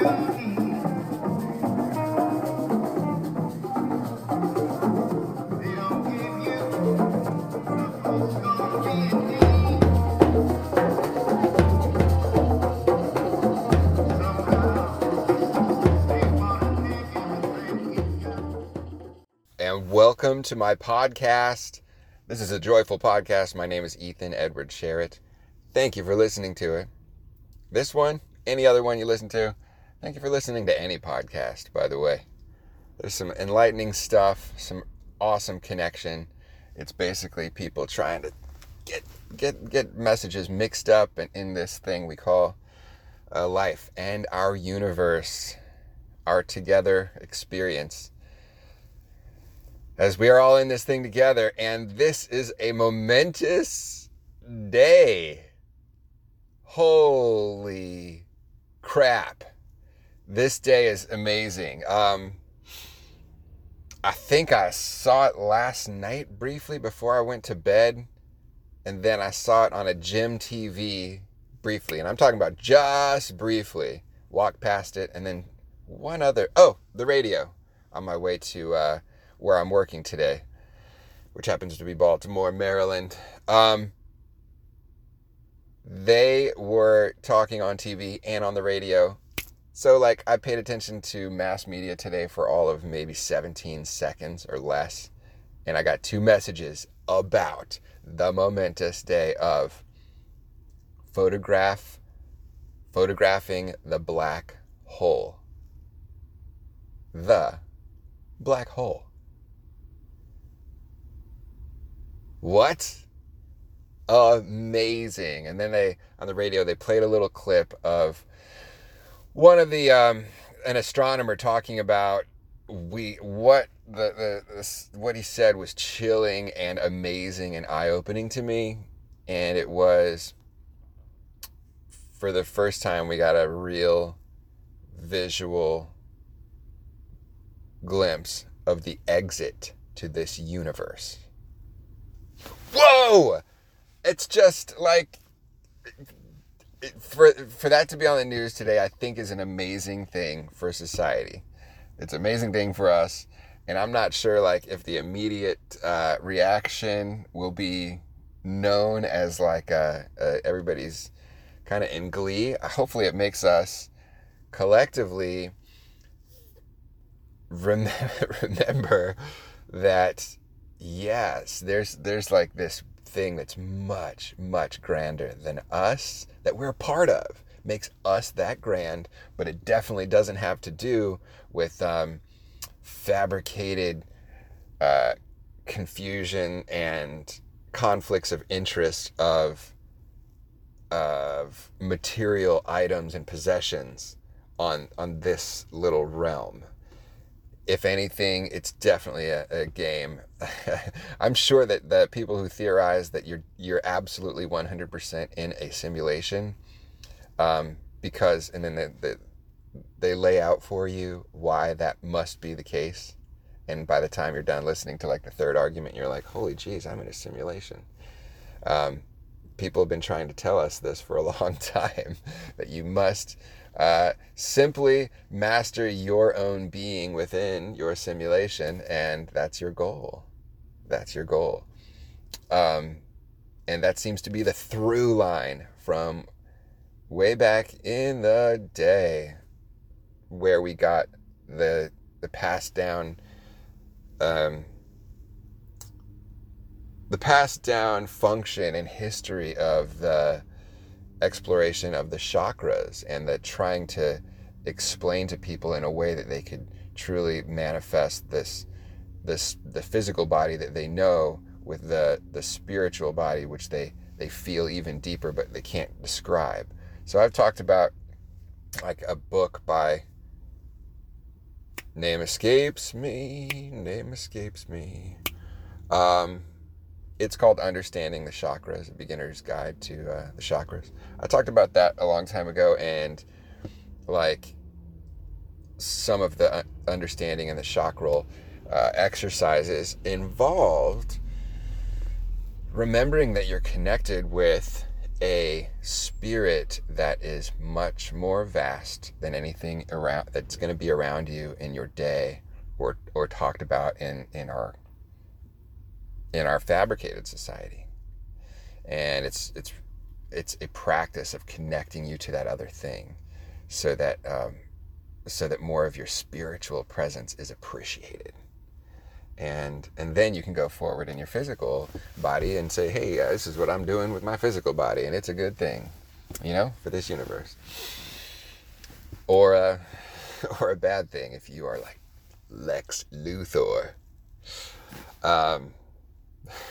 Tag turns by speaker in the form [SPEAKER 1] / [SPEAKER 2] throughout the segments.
[SPEAKER 1] and welcome to my podcast. This is a joyful podcast. My name is Ethan Edward Sherritt. Thank you for listening to it. This one, any other one you listen to, thank you for listening to any podcast, by the way. There's some enlightening stuff, some awesome connection. It's basically people trying to get get get messages mixed up in, in this thing we call uh, life and our universe, our together experience as we are all in this thing together. And this is a momentous day. Holy crap. This day is amazing. Um, I think I saw it last night briefly before I went to bed. And then I saw it on a gym TV briefly. And I'm talking about just briefly. Walked past it. And then one other. Oh, the radio on my way to uh, where I'm working today, which happens to be Baltimore, Maryland. Um, they were talking on TV and on the radio. So, like, I paid attention to mass media today for all of maybe 17 seconds or less. And I got two messages about the momentous day of photograph photographing the black hole. The black hole. What? Amazing. And then they, on the radio, they played a little clip of one of the, um, an astronomer talking about we, what the, the, the, what he said was chilling and amazing and eye opening to me. And it was, for the first time, we got a real visual glimpse of the exit to this universe whoa! It's just like for for that to be on the news today, I think is an amazing thing for society. It's an amazing thing for us, and I'm not sure like if the immediate uh, reaction will be known as like uh, uh, everybody's kind of in glee. Hopefully, it makes us collectively rem- remember that yes, there's there's like this thing that's much much grander than us that we're a part of makes us that grand, but it definitely doesn't have to do with um, fabricated uh, confusion and conflicts of interest of of material items and possessions on on this little realm if anything, it's definitely a, a game. I'm sure that the people who theorize that you're you're absolutely 100% in a simulation, um, because and then they, they, they lay out for you why that must be the case, and by the time you're done listening to like the third argument, you're like, holy jeez, I'm in a simulation. Um, people have been trying to tell us this for a long time that you must uh, simply master your own being within your simulation, and that's your goal. That's your goal. Um, and that seems to be the through line from way back in the day where we got the the passed down um, the passed down function and history of the exploration of the chakras and the trying to explain to people in a way that they could truly manifest this this the physical body that they know with the the spiritual body which they they feel even deeper but they can't describe. So i've talked about like a book by name escapes me name escapes me. Um it's called Understanding the Chakras, a beginner's guide to uh, the chakras. I talked about that a long time ago, and like some of the understanding and the chakral uh, exercises involved remembering that you're connected with a spirit that is much more vast than anything around that's going to be around you in your day or or talked about in in our in our fabricated society. And it's it's it's a practice of connecting you to that other thing so that um, so that more of your spiritual presence is appreciated. And and then you can go forward in your physical body and say hey uh, this is what i'm doing with my physical body and it's a good thing you know for this universe. Or a or a bad thing if you are like lex luthor. Um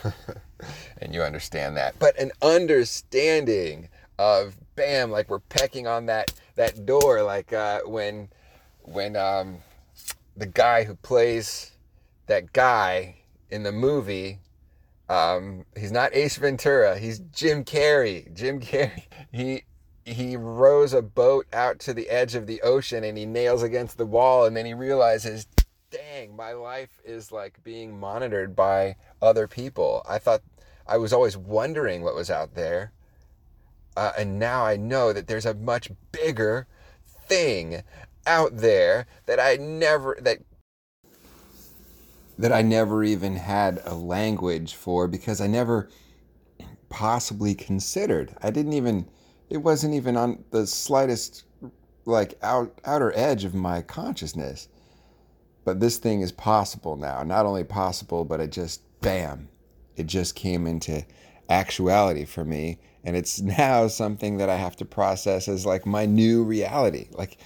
[SPEAKER 1] and you understand that but an understanding of bam like we're pecking on that that door like uh when when um the guy who plays that guy in the movie. Um, he's not Ace Ventura. He's Jim Carrey. Jim Carrey. He he rows a boat out to the edge of the ocean and he nails against the wall and then he realizes, dang, my life is like being monitored by other people. I thought I was always wondering what was out there. Uh, and now I know that there's a much bigger thing out there that I never that that I never even had a language for because I never possibly considered. I didn't even, it wasn't even on the slightest like out, outer edge of my consciousness. But this thing is possible now. Not only possible, but it just, bam, it just came into actuality for me. And it's now something that I have to process as like my new reality. Like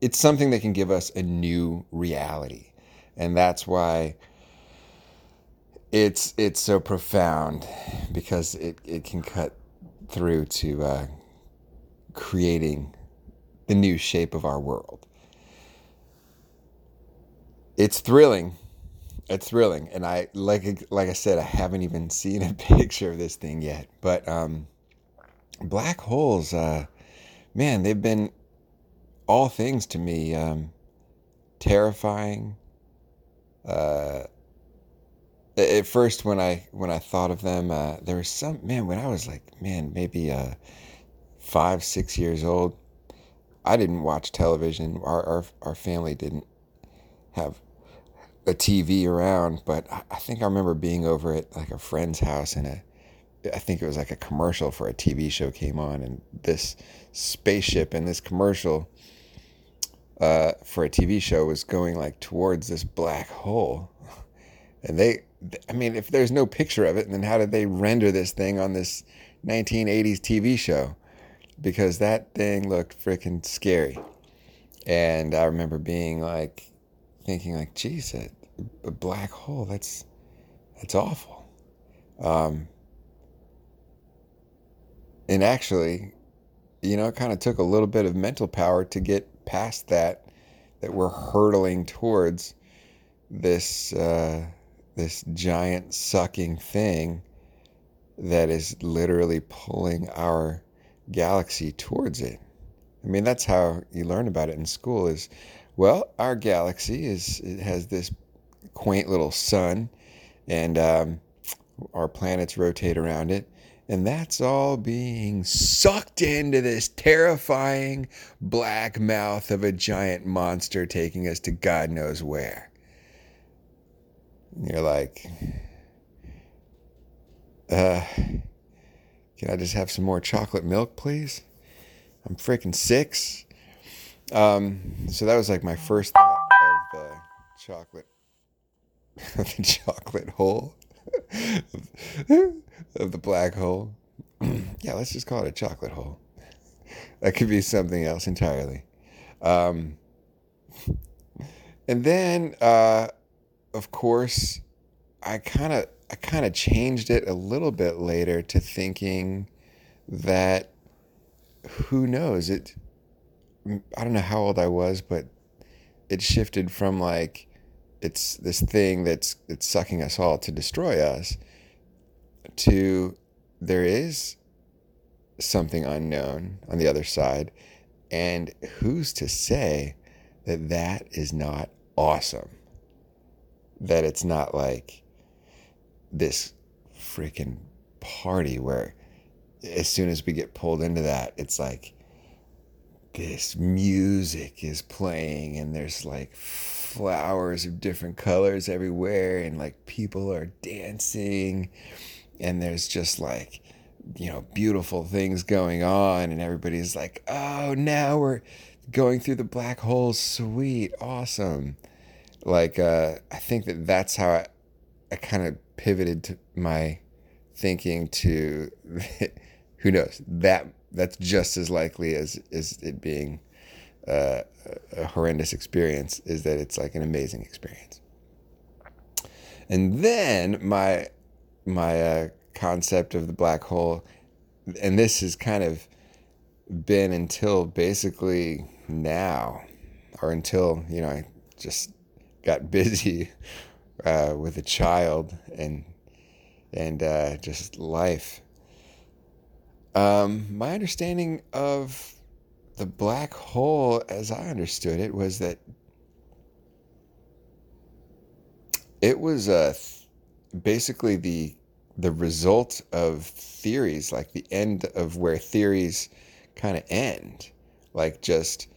[SPEAKER 1] it's something that can give us a new reality and that's why it's it's so profound because it, it can cut through to uh, creating the new shape of our world. It's thrilling. It's thrilling, and I like like I said, I haven't even seen a picture of this thing yet. But um, black holes, uh, man, they've been all things to me. Um, terrifying, uh, at first when I when I thought of them, uh, there was some man when I was like man maybe uh, five six years old. I didn't watch television. Our our our family didn't have a TV around, but I, think I remember being over at like a friend's house and a I think it was like a commercial for a TV show came on, and this spaceship in this commercial uh, for a TV show was going like towards this black hole. And they, I mean, if there's no picture of it, then how did they render this thing on this 1980s TV show? Because that thing looked freaking scary. And I remember being like, thinking like, a, a black hole, that's, that's awful. Um, and actually, you know, it kind of took a little bit of mental power to get past that that we're hurtling towards this uh, this giant sucking thing that is literally pulling our galaxy towards it. I mean, that's how you learn about it in school. Is well, our galaxy is it has this quaint little sun, and um, our planets rotate around it, and that's all being sucked into this terrifying black mouth of a giant monster taking us to God knows where. And you're like, uh, can I just have some more chocolate milk, please? I'm freaking six. Um, so that was like my first thought of the chocolate, the chocolate hole. of the black hole. yeah, let's just call it a chocolate hole. That could be something else entirely. Um, and then, uh, of course, I kind of I kind of changed it a little bit later to thinking that who knows it. I don't know how old I was, but it shifted from like it's this thing that's it's sucking us all to destroy us to there is something unknown on the other side and who's to say that that is not awesome? That it's not like this freaking party where as soon as we get pulled into that, it's like this music is playing and there's like flowers of different colors everywhere and like people are dancing and there's just like you know beautiful things going on and everybody's like oh now we're going through the black hole. Sweet. Awesome. Like uh, i think that that's how i, I kind of pivoted to my thinking to who knows? That that's just as likely as as it being a horrendous experience is that it's like an amazing experience. And then my my uh, concept of the black hole and this has kind of been until basically now or until you know i just got busy uh, with a child and and uh, just life. Um, my understanding of the black hole, as I understood it, was that it was uh, basically the the result of theories, like the end of where theories kind of end. Like just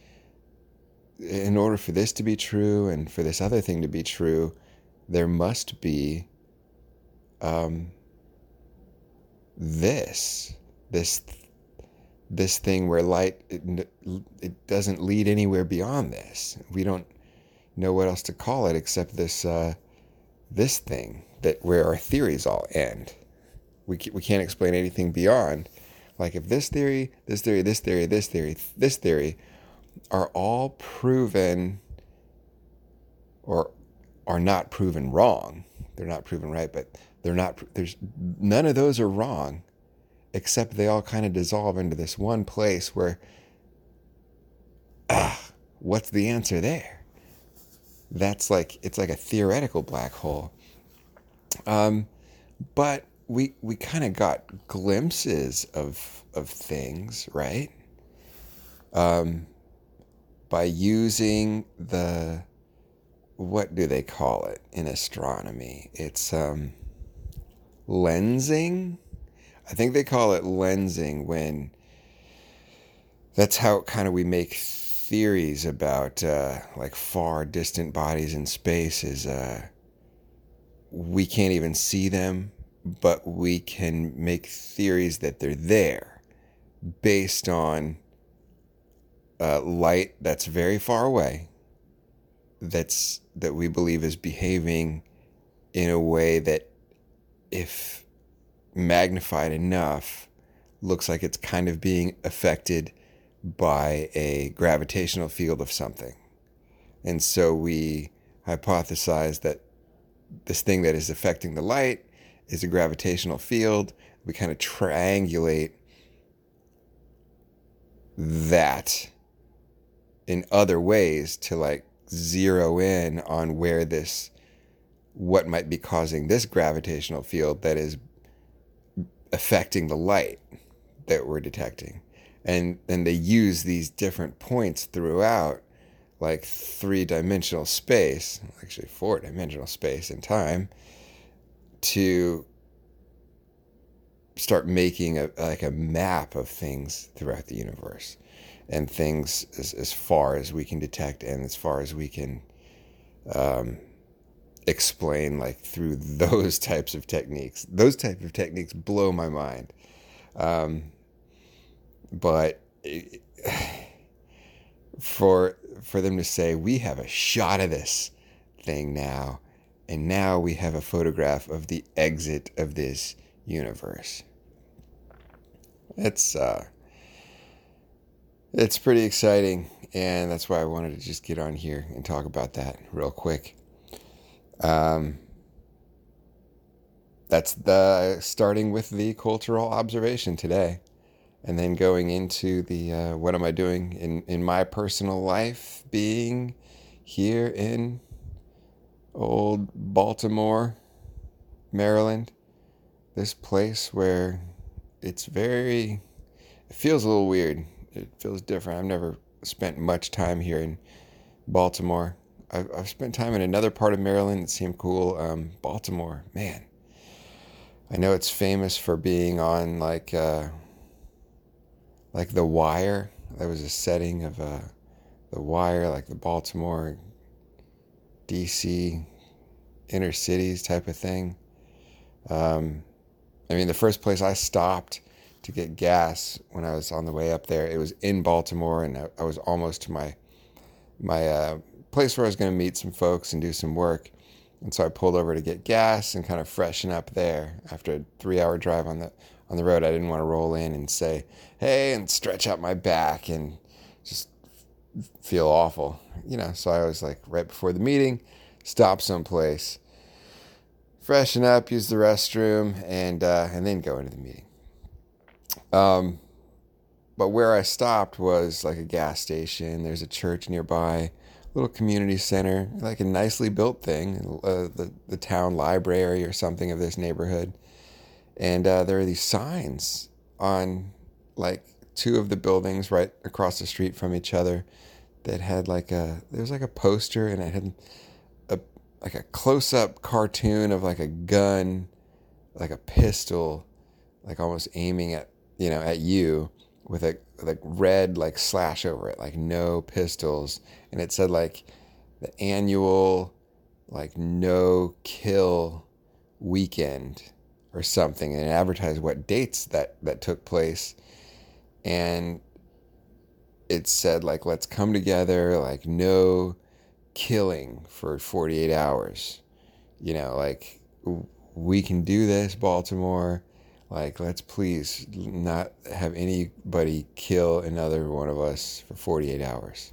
[SPEAKER 1] in order for this to be true and for this other thing to be true, there must be um, this this this thing where light it, it doesn't lead anywhere beyond this. We don't know what else to call it except this uh, this thing that where our theories all end. We we can't explain anything beyond. Like if this theory, this theory, this theory, this theory, this theory are all proven or are not proven wrong. They're not proven right, but they're not. There's none of those are wrong except they all kind of dissolve into this one place where, ah, what's the answer there? That's like, it's like a theoretical black hole. Um, but we, we kind of got glimpses of, of things, right? Um, by using the, what do they call it in astronomy? It's, um, lensing I think they call it lensing when that's how kind of we make theories about uh, like far distant bodies in space is uh, we can't even see them, but we can make theories that they're there based on uh, light that's very far away that's that we believe is behaving in a way that if magnified enough, looks like it's kind of being affected by a gravitational field of something. And so we hypothesize that this thing that is affecting the light is a gravitational field. We kind of triangulate that in other ways to like zero in on where this what might be causing this gravitational field that is affecting the light that we're detecting. And then they use these different points throughout, like three dimensional space, actually four dimensional space and time, to start making a like a map of things throughout the universe and things as, as far as we can detect and as far as we can um, explain like through those types of techniques. Those type of techniques blow my mind. Um, but it, for for them to say we have a shot of this thing now, and now we have a photograph of the exit of this universe. It's uh, it's pretty exciting, and that's why I wanted to just get on here and talk about that real quick. Um, that's the starting with the cultural observation today, and then going into the uh, what am I doing in in my personal life, being here in old Baltimore, Maryland, this place where it's very, it feels a little weird. It feels different. I've never spent much time here in Baltimore. I've, I've spent time in another part of Maryland that seemed cool. Um, Baltimore, man. I know it's famous for being on like uh, like The Wire. There was a setting of uh, The Wire, like the Baltimore, DC, inner cities type of thing. Um, I mean, the first place I stopped to get gas when I was on the way up there, it was in Baltimore, and I, I was almost to my my uh, place where I was going to meet some folks and do some work. And so I pulled over to get gas and kind of freshen up there after a three-hour drive on the on the road. I didn't want to roll in and say, "Hey," and stretch out my back and just feel awful, you know. So I was like, right before the meeting, stop someplace, freshen up, use the restroom, and uh, and then go into the meeting. Um, but where I stopped was like a gas station. There's a church nearby, little community center, like a nicely built thing, uh, the the town library or something of this neighborhood. And uh, there are these signs on like two of the buildings right across the street from each other that had like a there was like a poster and it had a like a close up cartoon of like a gun, like a pistol, like almost aiming at you know at you with a like red like slash over it, like no pistols, and it said like the annual like no kill weekend or something, and it advertised what dates that that took place, and it said like let's come together, like no killing for 48 hours, you know, like we can do this, Baltimore like, let's please not have anybody kill another one of us for 48 hours.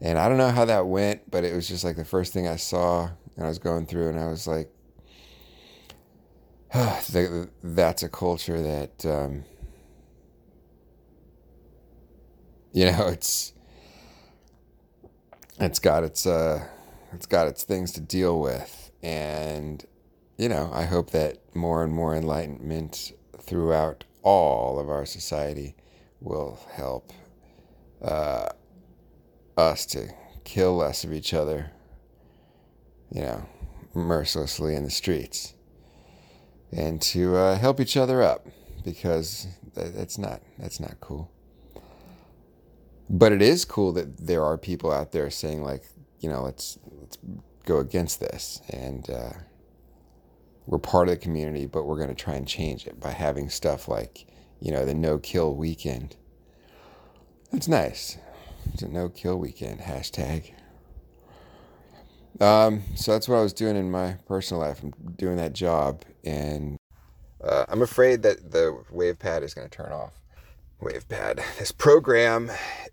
[SPEAKER 1] And I don't know how that went, but it was just like the first thing I saw and I was going through, and I was like, that's a culture that, um, you know, it's it's got its uh, it's got its things to deal with, and you know, I hope that more and more enlightenment throughout all of our society will help uh, us to kill less of each other, you know, mercilessly in the streets, and to uh, help each other up because that's not that's not cool. But it is cool that there are people out there saying like, you know, let's let's go against this and. Uh, we're part of the community, but we're going to try and change it by having stuff like, you know, the no kill weekend. That's nice. It's a no kill weekend hashtag. Um, so that's what I was doing in my personal life. I'm doing that job, and uh, I'm afraid that the WavePad is going to turn off. WavePad. This program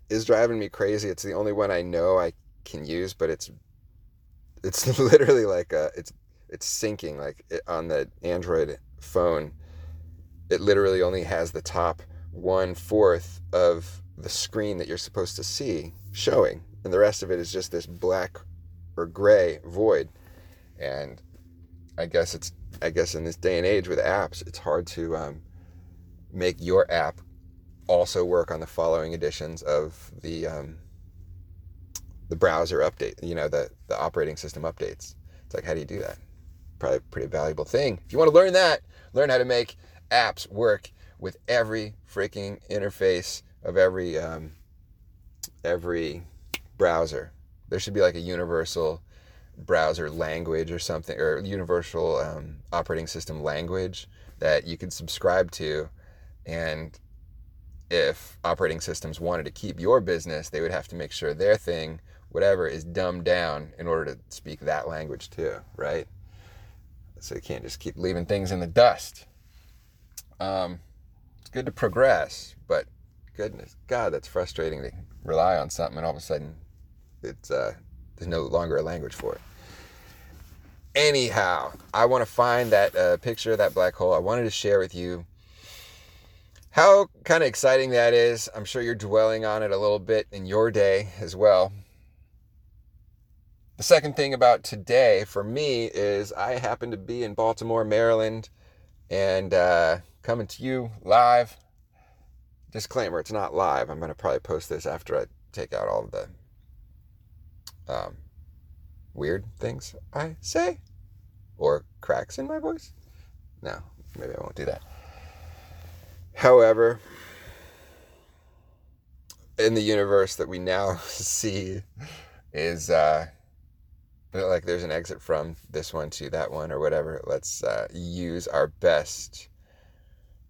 [SPEAKER 1] is driving me crazy. It's the only one I know I can use, but it's it's literally like a, it's it's syncing like it, on the Android phone. It literally only has the top one fourth of the screen that you're supposed to see showing, and the rest of it is just this black or gray void. And I guess it's I guess in this day and age with apps, it's hard to um, make your app also work on the following editions of the um, the browser update. You know the the operating system updates. It's like how do you do that? Probably a pretty valuable thing. If you want to learn that, learn how to make apps work with every freaking interface of every um, every browser. There should be like a universal browser language or something, or universal um, operating system language that you could subscribe to. And if operating systems wanted to keep your business, they would have to make sure their thing, whatever, is dumbed down in order to speak that language too, right? So you can't just keep leaving things in the dust. Um, it's good to progress, but goodness, God, that's frustrating to rely on something and all of a sudden it's uh, there's no longer a language for it. Anyhow, I want to find that uh, picture of that black hole. I wanted to share with you how kind of exciting that is. I'm sure you're dwelling on it a little bit in your day as well. The second thing about today for me is I happen to be in Baltimore, Maryland, and uh, coming to you live. Disclaimer: It's not live. I'm going to probably post this after I take out all the um, weird things I say or cracks in my voice. No, maybe I won't do that. However, in the universe that we now see is uh, like there's an exit from this one to that one or whatever. Let's uh, use our best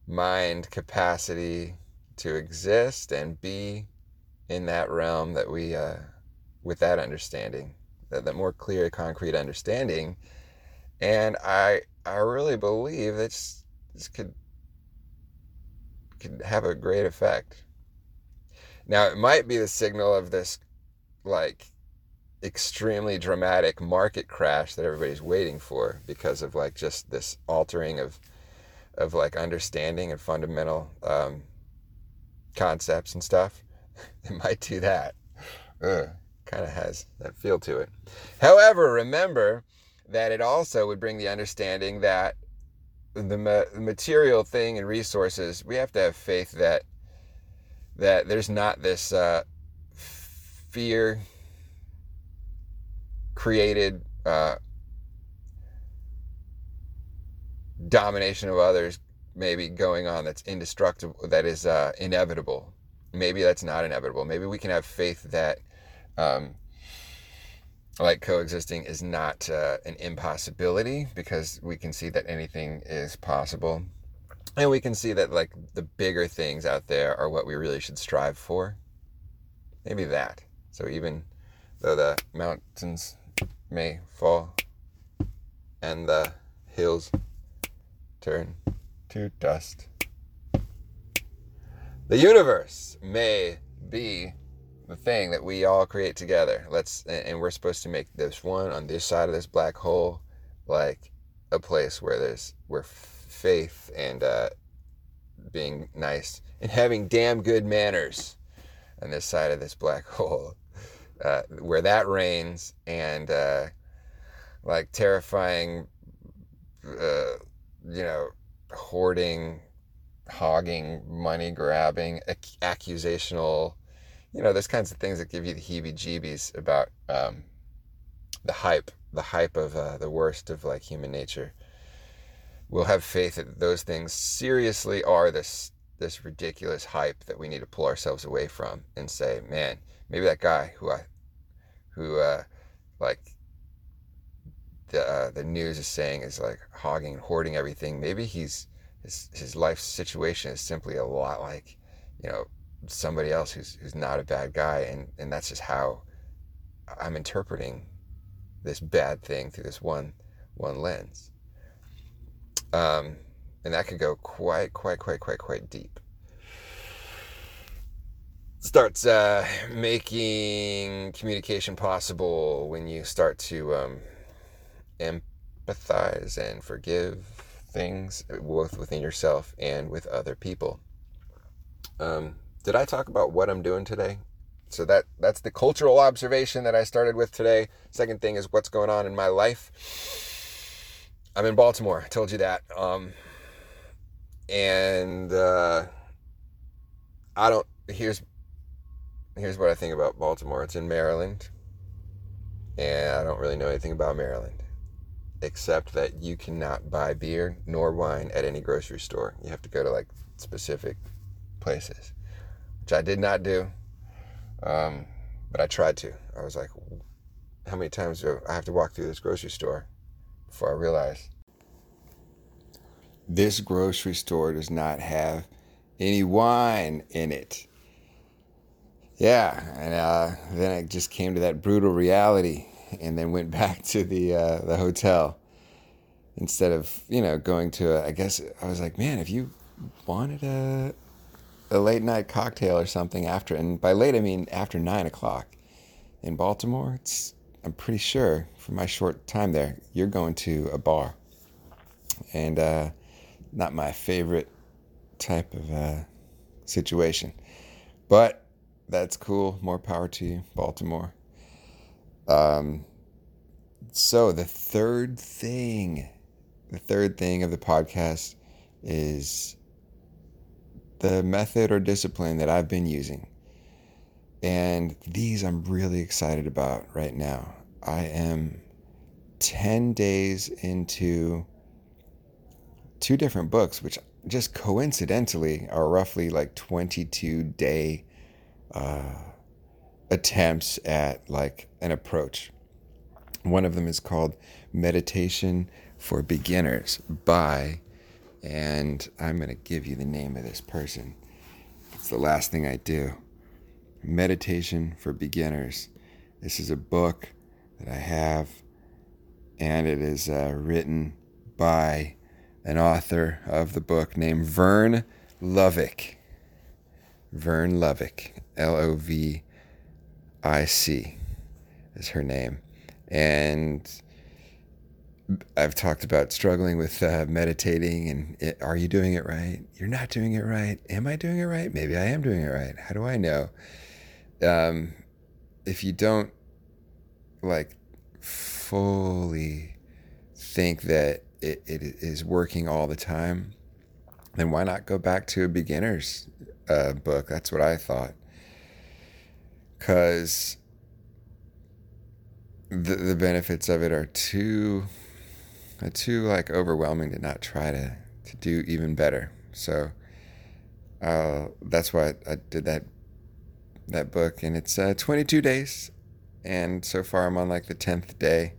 [SPEAKER 1] mind capacity to exist and be in that realm that we, uh, with that understanding, that, that more clear, concrete understanding. And I, I really believe that this could, could have a great effect. Now, it might be the signal of this, like, extremely dramatic market crash that everybody's waiting for because of like just this altering of of like understanding and fundamental um, concepts and stuff. it might do that. Kind of has that feel to it. However, remember that it also would bring the understanding that the ma- material thing and resources, we have to have faith that that there's not this uh, fear created uh, domination of others maybe going on that's indestructible that is uh, inevitable. Maybe that's not inevitable. Maybe we can have faith that um, like coexisting is not uh, an impossibility because we can see that anything is possible. And we can see that like the bigger things out there are what we really should strive for. Maybe that. So even though the mountains may fall and the hills turn to dust. The universe may be the thing that we all create together. Let's and we're supposed to make this one on this side of this black hole like a place where there's where faith and uh, being nice and having damn good manners on this side of this black hole uh, where that reigns and uh, like terrifying, uh, you know, hoarding, hogging, money grabbing, ac- accusational, you know, those kinds of things that give you the heebie-jeebies about um, the hype, the hype of uh, the worst of like human nature. We'll have faith that those things seriously are this this ridiculous hype that we need to pull ourselves away from and say, man, maybe that guy who I, who uh, like the uh, the news is saying is like hogging and hoarding everything. Maybe he's his his life situation is simply a lot like you know somebody else who's who's not a bad guy, and and that's just how I'm interpreting this bad thing through this one one lens. Um, and that could go quite quite quite quite quite deep starts uh, making communication possible when you start to um, empathize and forgive things both within yourself and with other people. Um, did I talk about what I'm doing today? So that that's the cultural observation that I started with today. Second thing is what's going on in my life. I'm in Baltimore. I told you that. Um, and uh, I don't. Here's here's what I think about Baltimore. It's in Maryland, and I don't really know anything about Maryland, except that you cannot buy beer nor wine at any grocery store. You have to go to like specific places, which I did not do. Um, but I tried to. I was like, how many times do I have to walk through this grocery store before I realize this grocery store does not have any wine in it? yeah, and uh, then I just came to that brutal reality, and then went back to the uh, the hotel instead of you know going to. A, I guess I was like, man, if you wanted a a late night cocktail or something after, and by late I mean after nine o'clock in Baltimore, it's I'm pretty sure for my short time there, you're going to a bar, and uh, not my favorite type of uh, situation, but that's cool. More power to you, Baltimore. Um, so the third thing, the third thing of the podcast is the method or discipline that I've been using. And these I'm really excited about right now. I am 10 days into two different books, which just coincidentally are roughly like 22 day uh, attempts at like an approach. One of them is called Meditation for Beginners by, and I'm going to give you the name of this person. It's the last thing I do. Meditation for Beginners. This is a book that I have, and it is uh, written by an author of the book named Vern Lovic. Vern Lovic, L O V I C, is her name. And I've talked about struggling with uh, meditating and it, are you doing it right? You're not doing it right. Am I doing it right? Maybe I am doing it right. How do I know? Um, if you don't like fully think that it, it is working all the time, then why not go back to a beginner's uh, book? That's what I thought. Because the, the benefits of it are too, are too like overwhelming to not try to, to do even better. So uh, that's why I did that that book, and it's uh, 22 days, and so far I'm on like the 10th day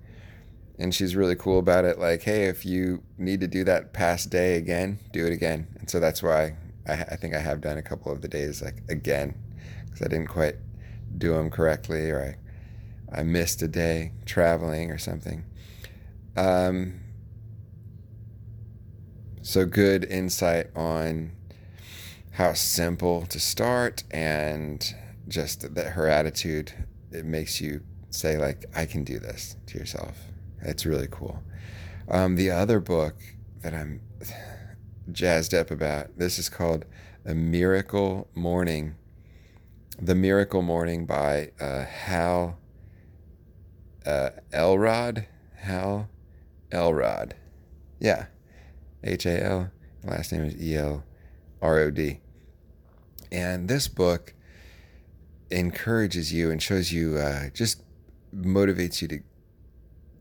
[SPEAKER 1] and she's really cool about it like hey if you need to do that past day again do it again. And so that's why i, I think i have done a couple of the days like again because i didn't quite do them correctly or i, I missed a day traveling or something. Um, so good insight on how simple to start and just that her attitude it makes you say like i can do this to yourself it's really cool. Um, the other book that I'm jazzed up about, this is called A Miracle Morning. The Miracle Morning by uh, Hal uh, Elrod. Hal Elrod. Yeah. H A L. Last name is E L R O D. And this book encourages you and shows you, uh, just motivates you to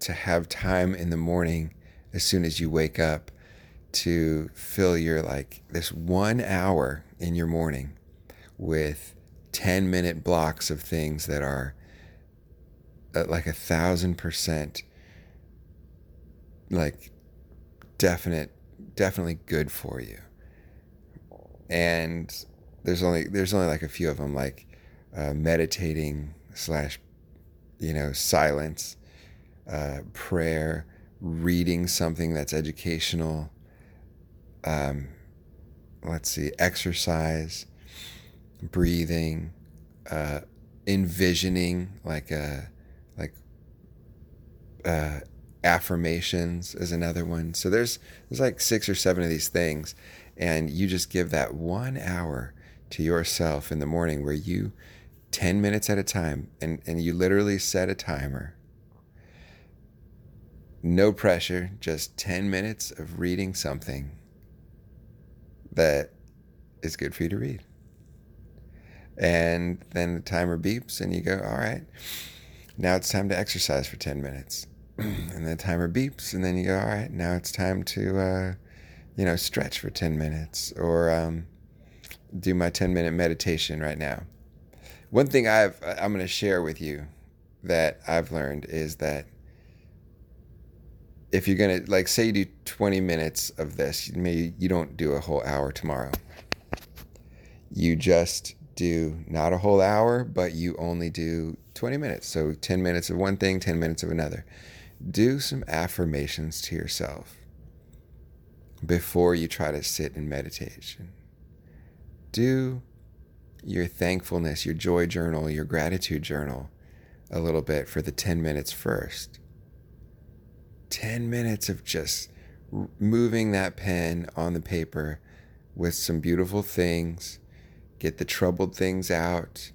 [SPEAKER 1] to have time in the morning as soon as you wake up to fill your like this one hour in your morning with 10 minute blocks of things that are uh, like a thousand percent like definite definitely good for you. And there's only there's only like a few of them like uh, meditating slash you know silence uh, prayer, reading something that's educational. Um, let's see, exercise, breathing, uh, envisioning, like a uh, like uh, affirmations is another one. So there's there's like six or seven of these things, and you just give that one hour to yourself in the morning where you 10 minutes at a time and, and you literally set a timer no pressure, just 10 minutes of reading something that is good for you to read. And then the timer beeps, and you go, All right, now it's time to exercise for 10 minutes. and the timer beeps, and then you go, All right, now it's time to, uh, you know, stretch for 10 minutes or um, do my 10 minute meditation right now. One thing I've, I'm going to share with you that I've learned is that if you're gonna like say you do 20 minutes of this maybe you don't do a whole hour tomorrow. You just do not a whole hour but you only do 20 minutes. So 10 minutes of one thing 10 minutes of another. Do some affirmations to yourself before you try to sit in meditation. Do your thankfulness your joy journal your gratitude journal a little bit for the 10 minutes first 10 minutes of just moving that pen on the paper with some beautiful things, get the troubled things out,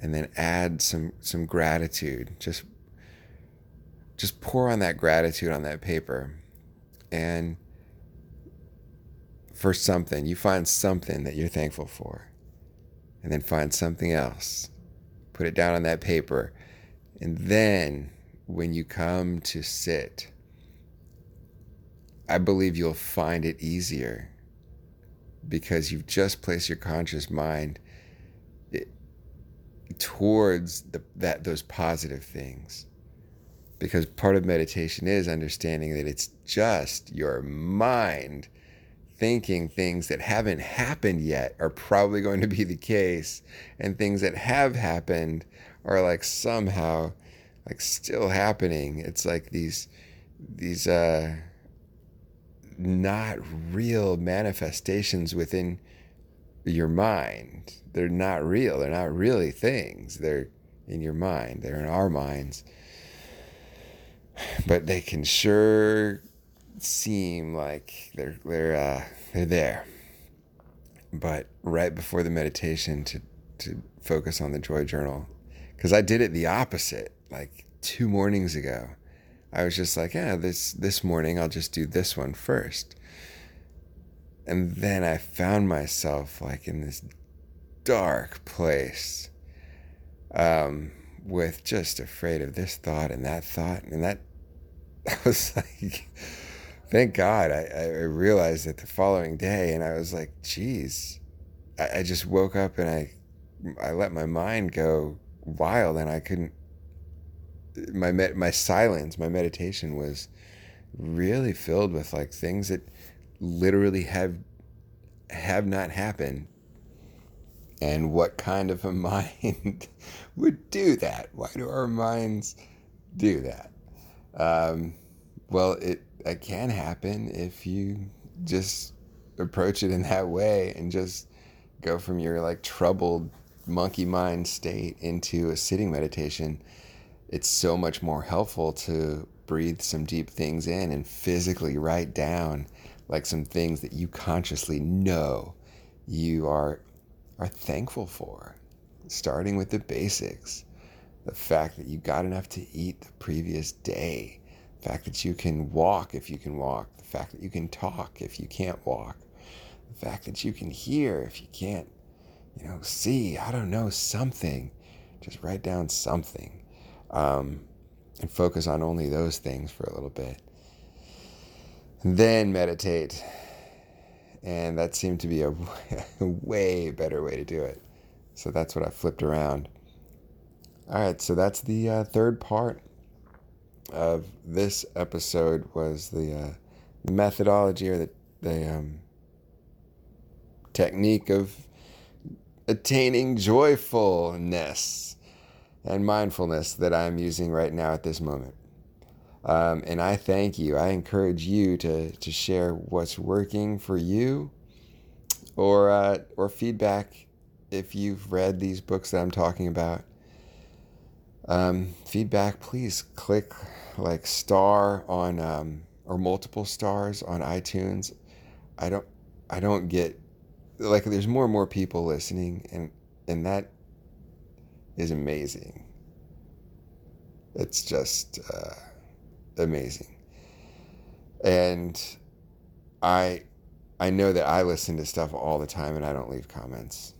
[SPEAKER 1] and then add some some gratitude. Just just pour on that gratitude on that paper. And for something, you find something that you're thankful for. And then find something else. Put it down on that paper. And then when you come to sit, I believe you'll find it easier because you've just placed your conscious mind towards the, that those positive things. Because part of meditation is understanding that it's just your mind thinking things that haven't happened yet are probably going to be the case. And things that have happened are like somehow like still happening. It's like these these uh not real manifestations within your mind. They're not real. They're not really things. They're in your mind. They're in our minds. But they can sure seem like they're they're uh, they're there. But right before the meditation to to focus on the joy journal, because I did it the opposite. Like two mornings ago, I was just like, yeah, this this morning I'll just do this one first. And then I found myself like in this dark place, um, with just afraid of this thought and that thought, and that I was like, thank God. I, I realized it the following day, and I was like, geez. I, I just woke up and I, I let my mind go wild, and I couldn't. My med, my silence, my meditation was really filled with like things that literally have have not happened. And what kind of a mind would do that? Why do our minds do that? Um, well, it, it can happen if you just approach it in that way and just go from your like troubled monkey mind state into a sitting meditation. It's so much more helpful to breathe some deep things in and physically write down like some things that you consciously know you are are thankful for starting with the basics the fact that you got enough to eat the previous day, the fact that you can walk if you can walk, the fact that you can talk if you can't walk, the fact that you can hear if you can't, you know, see, I don't know, something. Just write down something um, and focus on only those things for a little bit. then meditate. And that seemed to be a, a way better way to do it. So that's what I flipped around. All right, so that's the uh, third part of this episode was the, uh, methodology or the, the um, technique of attaining joyfulness and mindfulness that I'm using right now at this moment. Um, and I thank you. I encourage you to, to share what's working for you or, uh, or feedback if you've read these books that I'm talking about um, feedback, please click like star on um, or multiple stars on iTunes. I don't I don't get like there's more and more people listening and and that is amazing. It's just uh, amazing. And I I know that I listen to stuff all the time and I don't leave comments.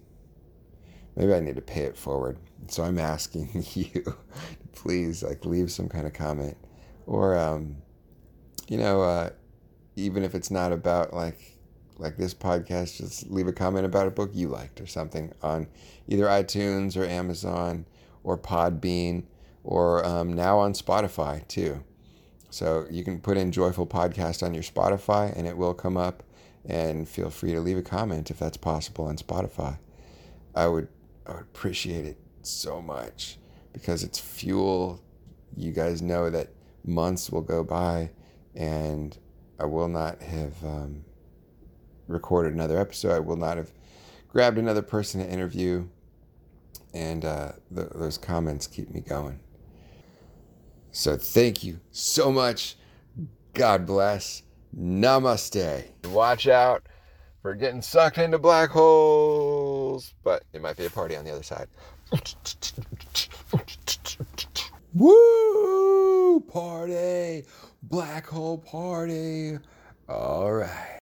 [SPEAKER 1] Maybe I need to pay it forward. So I'm asking you, please, like, leave some kind of comment, or, um, you know, uh, even if it's not about like, like this podcast, just leave a comment about a book you liked or something on either iTunes or Amazon or Podbean or um, now on Spotify too. So you can put in Joyful Podcast on your Spotify and it will come up. And feel free to leave a comment if that's possible on Spotify. I would I would appreciate it so much because it's fuel. You guys know that months will go by and I will not have um, recorded another episode. I will not have grabbed another person to interview. And uh, th- those comments keep me going. So thank you so much. God bless. Namaste. Watch out for getting sucked into black holes, but it might be a party on the other side. Woo! Party! Black hole party! All right.